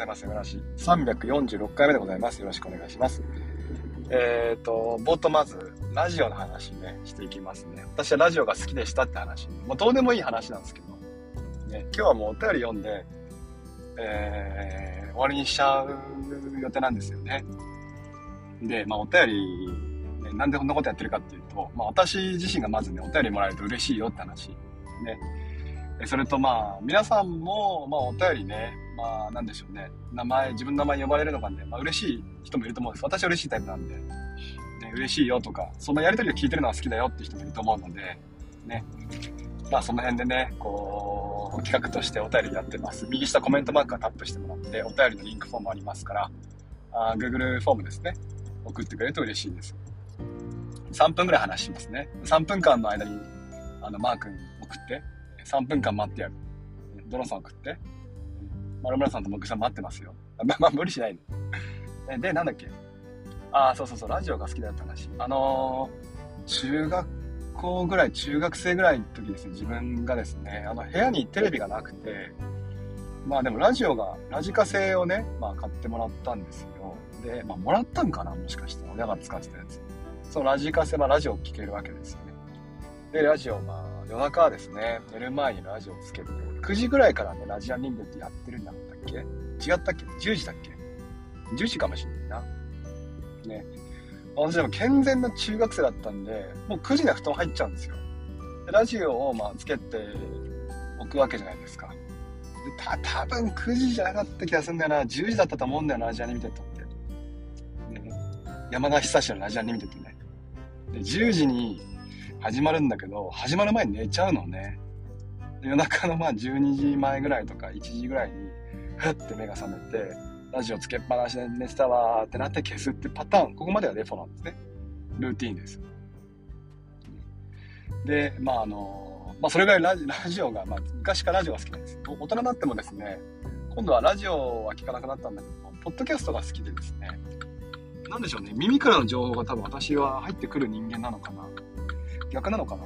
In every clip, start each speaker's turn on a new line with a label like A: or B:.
A: ざいます。よろし346回目でございます。よろしくお願いします。えっ、ー、と、冒頭まず、ラジオの話ね、していきますね。私はラジオが好きでしたって話。もうどうでもいい話なんですけど、ね、今日はもうお便り読んで、えー、終わりにしちゃう予定なんですよね。で、まあお便り、ね、なんでこんなことやってるかっていうと、まあ私自身がまずね、お便りもらえると嬉しいよって話。ね。それとまあ、皆さんも、まあお便りね、まあなんでしょうね、名前、自分の名前呼ばれるのがね、まあ嬉しい人もいると思うんです。私は嬉しいタイプなんで、ね、嬉しいよとか、そのやりとりを聞いてるのは好きだよって人もいると思うので、ね、まあその辺でね、こう、企画としてお便りやってます。右下コメントマークからタップしてもらって、お便りのリンクフォームありますから、あ Google フォームですね、送ってくれると嬉しいです。3分ぐらい話しますね。3分間の間に、あの、マークに送って、3分間待ってやる。ドロさん送って。丸村さんと僕さん待ってますよ。まあ、まあ、無理しないの。で、なんだっけ？ああ、そうそうそう、ラジオが好きだった話。あのー、中学校ぐらい、中学生ぐらいの時ですね、自分がですね、あの、部屋にテレビがなくて、まあでもラジオが、ラジカセをね、まあ買ってもらったんですよ。で、まあもらったんかな？もしかして。親が使ってたやつ。そのラジカセ、まあラジオを聴けるわけですよね。で、ラジオ、まあ夜中はですね、寝る前にラジオつけて、9時ぐらいからね、ラジアンリングってやってるんだったっけ？違ったっけ ?10 時だっけ ?10 時かもしんないな。ね。私でも健全な中学生だったんで、もう9時には布団入っちゃうんですよ。ラジオをまあつけておくわけじゃないですか。で、た、多分9時じゃなかった気がするんだよな。10時だったと思うんだよな、ラジアンリミテッドって。ね、やまだひさしのラジアンリミテッドね。で、10時に始まるんだけど、始まる前に寝ちゃうのね。夜中のまあ12時前ぐらいとか1時ぐらいに、ふって目が覚めて、ラジオつけっぱなしで寝てたわーってなって消すってパターン、ここまではデフォなんですね。ルーティンです。で、まああの、まあそれぐらいラジラジオが、まあ昔からラジオが好きなんです。大人になってもですね、今度はラジオは聞かなくなったんだけど、ポッドキャストが好きでですね、なんでしょうね、耳からの情報が多分私は入ってくる人間なのかな。逆なのかな、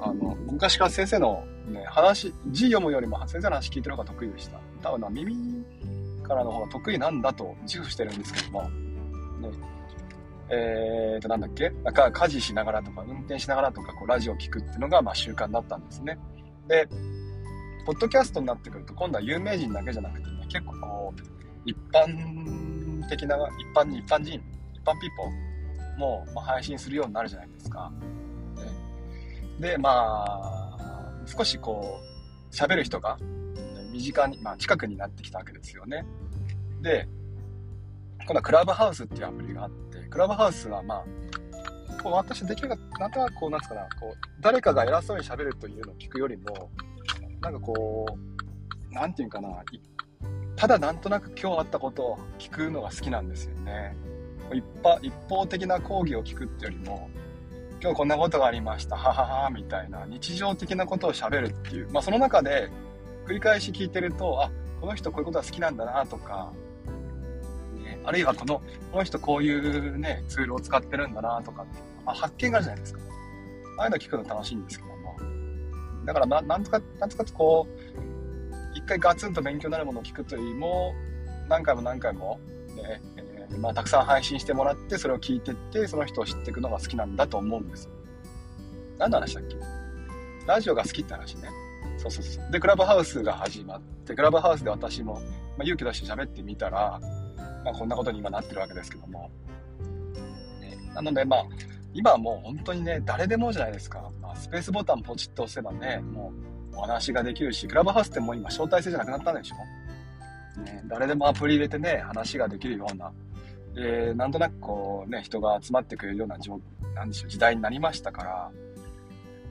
A: あの、昔から先生のね、話、字読むよりも先生の話聞いてる方が得意でした。多分な、耳からの方が得意なんだと自負してるんですけども、ね、えーと、なんだっけ？なんか家事しながらとか、運転しながらとか、こう、ラジオを聞くっていうのが、まあ、習慣だったんですね。で、ポッドキャストになってくると、今度は有名人だけじゃなくてね、結構こう、一般的な、一般一般人、一般ピーポー、も、まあ、配信するようになるじゃないですか。で、まあ、少しこう、喋る人が身近に、まあ、近くになってきたわけですよね。で、今度はクラブハウスっていうアプリがあって、クラブハウスはまあ、こう私できるか、なんとなくこう、なんつかな、こう、誰かが偉そうに喋るというのを聞くよりも、なんかこう、なんていうかな、ただなんとなく今日あったことを聞くのが好きなんですよね。一一方的な講義を聞くってよりも今日こんなことがありましたはははみたいな日常的なことをしゃべるっていう、まあ、その中で繰り返し聞いてるとあこの人こういうことが好きなんだなとか、ね、あるいはこのこの人こういうねツールを使ってるんだなとかってあ、発見があるじゃないですか。ああいうの聞くの楽しいんですけども。だからななんとかなんとかこう一回ガツンと勉強になるものを聞くというよりも何回も何回も、ね、まあ、たくさん配信してもらって、それを聞いてって、その人を知っていくのが好きなんだと思うんです。何の話だっけ？ラジオが好きって話ね。そうそうそう。で、クラブハウスが始まって、クラブハウスで私も、まあ、勇気出して喋ってみたら、まあ、こんなことに今なってるわけですけども。ね、なので、まあ、今はもう本当にね、誰でもじゃないですか。まあ、スペースボタンポチッと押せばね、もうお話ができるし、クラブハウスってもう今招待制じゃなくなったんでしょ？ね、誰でもアプリ入れてね、話ができるようなで、なんとなくこうね、人が集まってくれるような状、なんでしょう、時代になりましたから、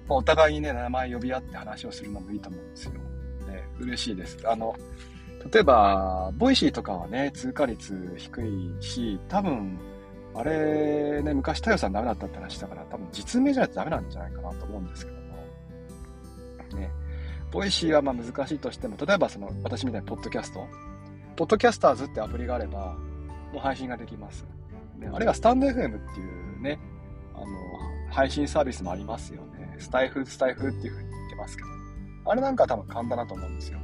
A: お互いにね、名前呼び合って話をするのもいいと思うんですよ。ね、嬉しいです。あの、例えば、 Voicy とかはね、通過率低いし、多分、あれね、昔太陽さんダメだったって話だから、多分実名じゃないとダメなんじゃないかなと思うんですけども。ね。 Voicy はまあ難しいとしても、例えばその、私みたいなポッドキャスト、ポッドキャスターズってアプリがあれば、の配信ができます。であるいはスタンド FM っていうね、あの、配信サービスもありますよね。スタイフ、スタイフっていう風に言ってますけど。あれなんか多分簡単だと思うんですよ。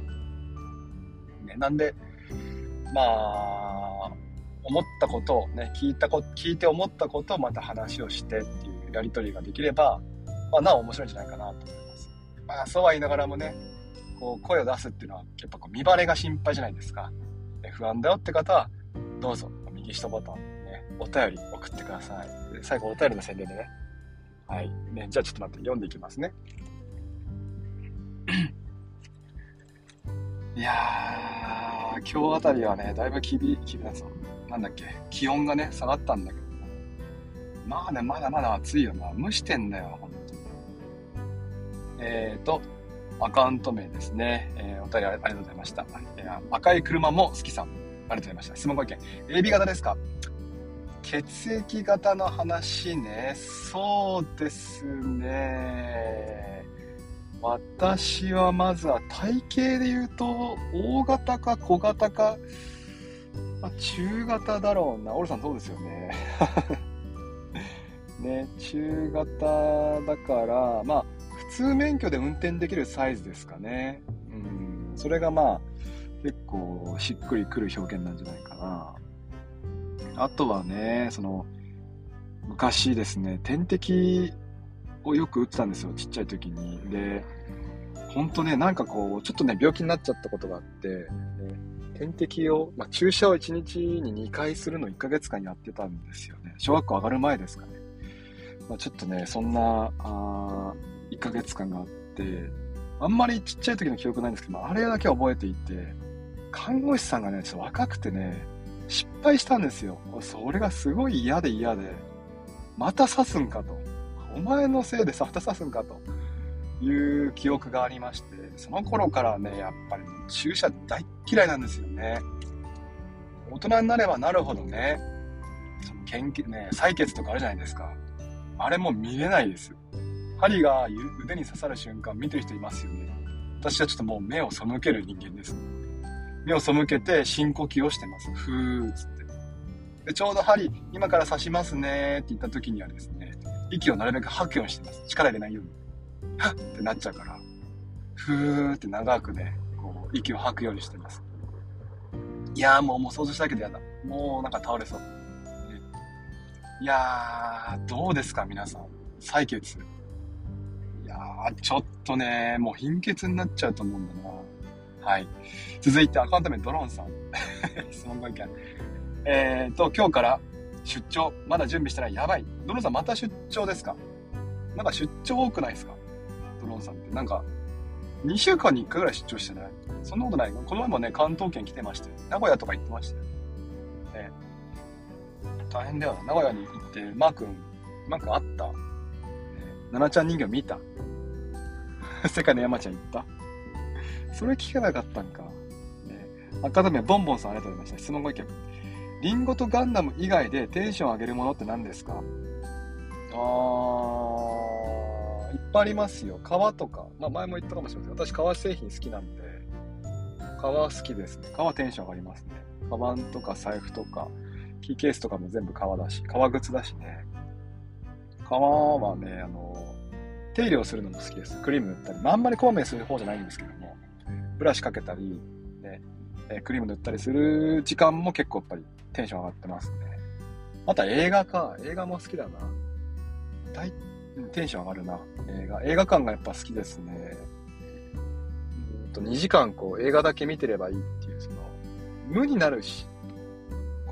A: ね、なんで、まあ、思ったことをね、聞いたこ聞いて思ったことをまた話をしてっていうやり取りができれば、まあ、なお面白いんじゃないかなと思います。まあ、そうは言いながらもね、こう、声を出すっていうのは、やっぱこう、見バレが心配じゃないですか。不安だよって方は、どうぞ、右下ボタン、ね、お便り送ってください。最後、お便りの宣伝でね。はい。ね、じゃあちょっと待って、読んでいきますね。いやー、今日あたりはね、だいぶ厳、厳なぞ。なんだっけ、気温がね、下がったんだけど。まあね、まだまだ暑いよな。蒸してんだよ、ほんとに。えーと、アカウント名ですね。えー、お便りありがとうございました。えー、赤い車も好きさん。ありがとうございました。質問ご意見。AB 型ですか？血液型の話ね。そうですね。私はまずは体型で言うと、大型か小型か、まあ、中型だろうな。オルさんそうですよね？ね、中型だから、まあ、普通免許で運転できるサイズですかね。うん、それがまあ、結構しっくりくる表現なんじゃないかな。あとはね、その、昔ですね、点滴をよく打ってたんですよ、ちっちゃい時に。で、ほんとね、なんかこう、ちょっとね、病気になっちゃったことがあって、ね、点滴を、まあ、注射を1日に2回するの1ヶ月間やってたんですよね。小学校上がる前ですかね。まあ、ちょっとね、そんな、あ1ヶ月間があって、あんまりちっちゃい時の記憶ないんですけど、あれだけ覚えていて、看護師さんがね、ちょっと若くてね、失敗したんですよ。それがすごい嫌で嫌で、また刺すんかと。お前のせいでまた刺すんかという記憶がありまして、その頃からね、やっぱり注射大嫌いなんですよね。大人になればなるほどね、その献血、ね、採血とかあるじゃないですか。あれも見れないです。針が腕に刺さる瞬間見てる人いますよね。私はちょっともう目を背ける人間です。目を背けて深呼吸をしてます。ふーっつって。で、ちょうど針、今から刺しますねって言った時にはですね、息をなるべく吐くようにしてます。力入れないように。はっってなっちゃうから、ふーって長くね、こう、息を吐くようにしてます。いやーもう、もう想像しただけでやだ。もうなんか倒れそう。いやー、どうですか皆さん。採血。いやー、ちょっとね、もう貧血になっちゃうと思うんだな。はい。続いて、アカウント名ドローンさん。質問ご意見。えーと、今日から出張、まだ準備してない。やばい。ドローンさんまた出張ですか？なんか出張多くないですか？ドローンさんって。なんか、2週間に1回ぐらい出張してない？そんなことないこの前もね、関東圏来てまして、名古屋とか行ってましたよ。ね、大変だよな。名古屋に行って、マー君、マー君会った、ね、奈々ちゃん人形見た？世界の山ちゃん行った？それ聞かなかったんか。ね、アカデミーボンボンさんありがとうございました。質問ご意見。リンゴとガンダム以外でテンション上げるものって何ですか？あー、いっぱいありますよ。革とか。まあ前も言ったかもしれません。私革製品好きなんで、革好きですね。革テンション上がりますね。カバンとか財布とか、キーケースとかも全部革だし、革靴だしね。革はね、あの、手入れをするのも好きです。クリーム塗ったり。まあ、あんまりこまめにする方じゃないんですけども、ブラシかけたり、ね、えクリーム塗ったりする時間も結構やっぱりテンション上がってますね。あとは映画か。映画も好きだな。大、テンション上がるな。映画。映画館がやっぱ好きですね。うんと2時間こう映画だけ見てればいいっていう、その、無になるし、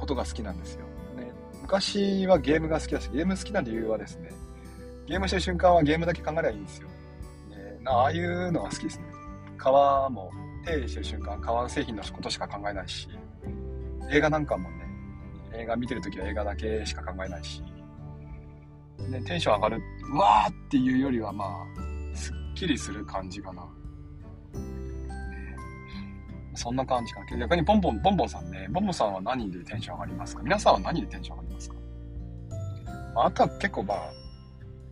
A: ことが好きなんですよ。ね。昔はゲームが好きだし、ゲーム好きな理由はですね、ゲームしてる瞬間はゲームだけ考えればいいんですよ。ね、ああいうのが好きですね。革も手入れしてる瞬間、革製品のことしか考えないし、映画なんかもね、映画見てるときは映画だけしか考えないし、ね、テンション上がる、うわーっていうよりはまあ、すっきりする感じかな。ね、そんな感じかな。逆にボンボン、ボンボンさんね、ボンボンさんは何でテンション上がりますか？皆さんは何でテンション上がりますか？あとは結構まあ、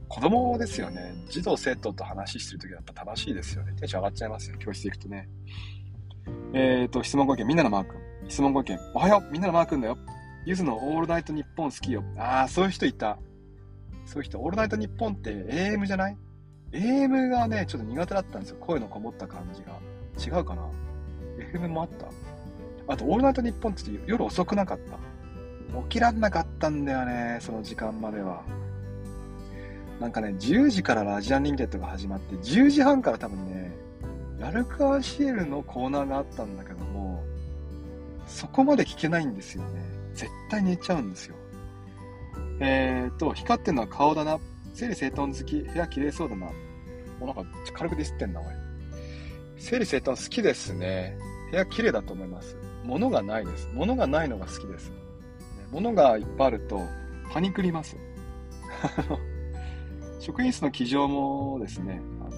A: 子供ですよね。児童生徒と話してるときはやっぱ楽しいですよね。テンション上がっちゃいますよ。教室行くとね。えっ、ー、と、質問ご意見、みんなのマー君。質問ご意見。おはようみんなのマー君だよ。ゆずのオールナイトニッポン好きよ。ああ、そういう人いた。そういう人、オールナイトニッポンって AM じゃない ?AM がね、ちょっと苦手だったんですよ。声のこもった感じが。違うかな ?FM もあった？あと、オールナイトニッポンって夜遅くなかった？起きらんなかったんだよね、その時間までは。なんかね、10時からラジアンリミテッドが始まって、10時半から多分ね、ラルクアシエルのコーナーがあったんだけども、そこまで聞けないんですよね。絶対寝ちゃうんですよ。えーと、光ってんのは顔だな。整理整頓好き。部屋綺麗そうだな。もうなんか軽くディスってんな、おい。整理整頓好きですね。部屋綺麗だと思います。物がないです。物がないのが好きです。物がいっぱいあると、パニクります。職員室の机上もですね、あの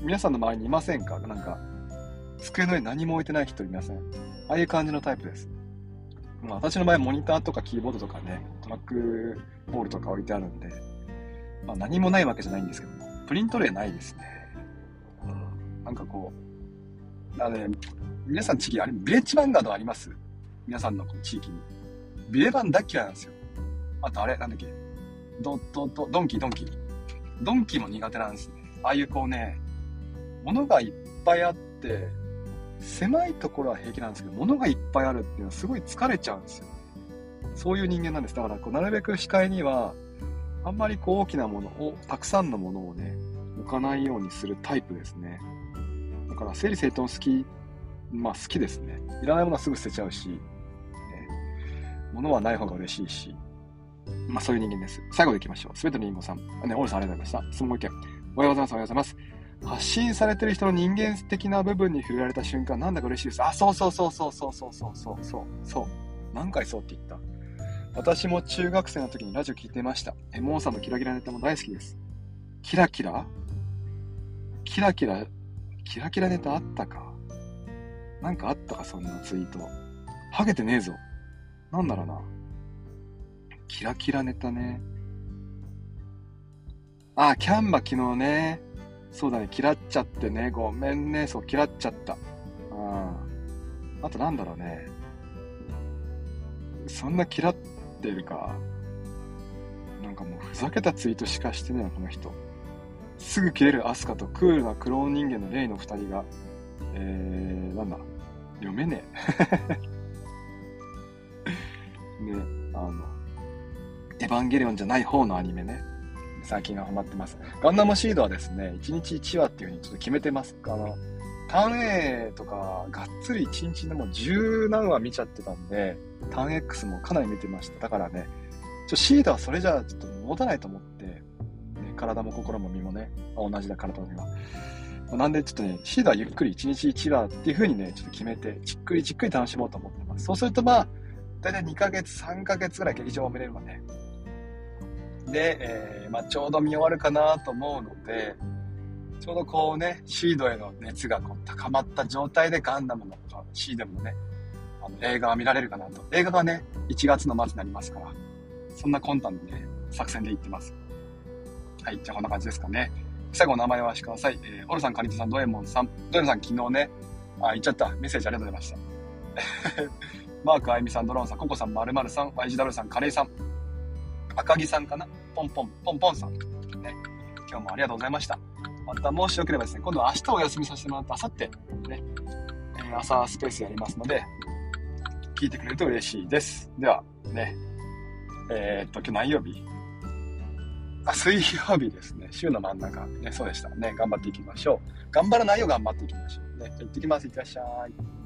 A: 皆さんの周りにいませんか？なんか、机の上に何も置いてない人いません？ああいう感じのタイプです。まあ、私の場合、モニターとかキーボードとかね、トラックボールとか置いてあるんで、まあ、何もないわけじゃないんですけども、プリント例ないですね。うん、なんかこう、あね、皆さん地域、あれ、ビレッジ漫画のあります？皆さんの地域に。ビレバン大嫌いなんですよ。あとあれ、なんだっけ、ド、ド、ド、ドンキ、ドンキ。ドンキも苦手なんですね。ああいうこうね、物がいっぱいあって、狭いところは平気なんですけど、物がいっぱいあるっていうのはすごい疲れちゃうんですよ。そういう人間なんです。だから、こう、なるべく視界には、あんまりこう大きなものを、たくさんのものをね、置かないようにするタイプですね。だから、整理整頓好き、まあ好きですね。いらないものはすぐ捨てちゃうし、ね、物はない方が嬉しいし、まあそういう人間です。最後でいきましょう。すべてのリンゴさん。ね、オールさんありがとうございました。質問意見。おはようございます。おはようございます。発信されてる人の人間的な部分に触れられた瞬間、なんだか嬉しいです。あ、そうそうそうそうそうそうそうそうそうそう。何回そうって言った？私も中学生の時にラジオ聞いてました。エモーさんのキラキラネタも大好きです。キラキラ？キラキラ、キラキラネタあったか？なんかあったか、そんなツイート。ハゲてねえぞ。なんだろうな。キラキラネタね。あ、キャンバ昨日ね。そうだね、嫌っちゃってね。ごめんね。そう、嫌っちゃった。うん。あとなんだろうね。そんな嫌ってるか。なんかもうふざけたツイートしかしてねえな、この人。すぐ切れるアスカとクールなクローン人間のレイの二人が、えー、なんだ。読めねえ。ね、あの、エヴァンゲリオンじゃない方のアニメね。最近はハマってます。ガンダムシードはですね、1日1話っていう風にちょっと決めてます。あの、ターン A とか、がっつり1日でも十何話見ちゃってたんで、ターン X もかなり見てました。だからね、ちょシードはそれじゃちょっと持たないと思って、ね、体も心も身もね、同じだ、体の身は。なんでちょっとね、シードはゆっくり1日1話っていう風にね、ちょっと決めて、じっくりじっくり楽しもうと思ってます。そうするとまあ、だいたい2ヶ月、3ヶ月ぐらい劇場を見れるわね。で、えー、まあ、ちょうど見終わるかなと思うので、ちょうどこうね、シードへの熱がこう高まった状態でガンダムのシードもね、あの映画は見られるかなと。映画がね、1月の末になりますから、そんな魂胆のね、作戦で行ってます。はい、じゃあこんな感じですかね。最後お名前をおわしください。えー、オルさん、カニトさん、ドエモンさん。ドエモンさん、昨日ね、あ、言っちゃった。メッセージありがとうございました。マークあゆみさん、ドローンさん、ココさん、まるまるさん、YGW さん、カレイさん、赤木さんかな？ポンポン、ポンポンさん。ね。今日もありがとうございました。またもしよければですね、今度は明日お休みさせてもらった明後日、ね、朝スペースやりますので、聞いてくれると嬉しいです。では、ね、えー、っと、今日何曜日？あ、水曜日ですね。週の真ん中。ね、そうでした。ね、頑張っていきましょう。頑張らないよ、頑張っていきましょう。ね、行ってきます。いってらっしゃい。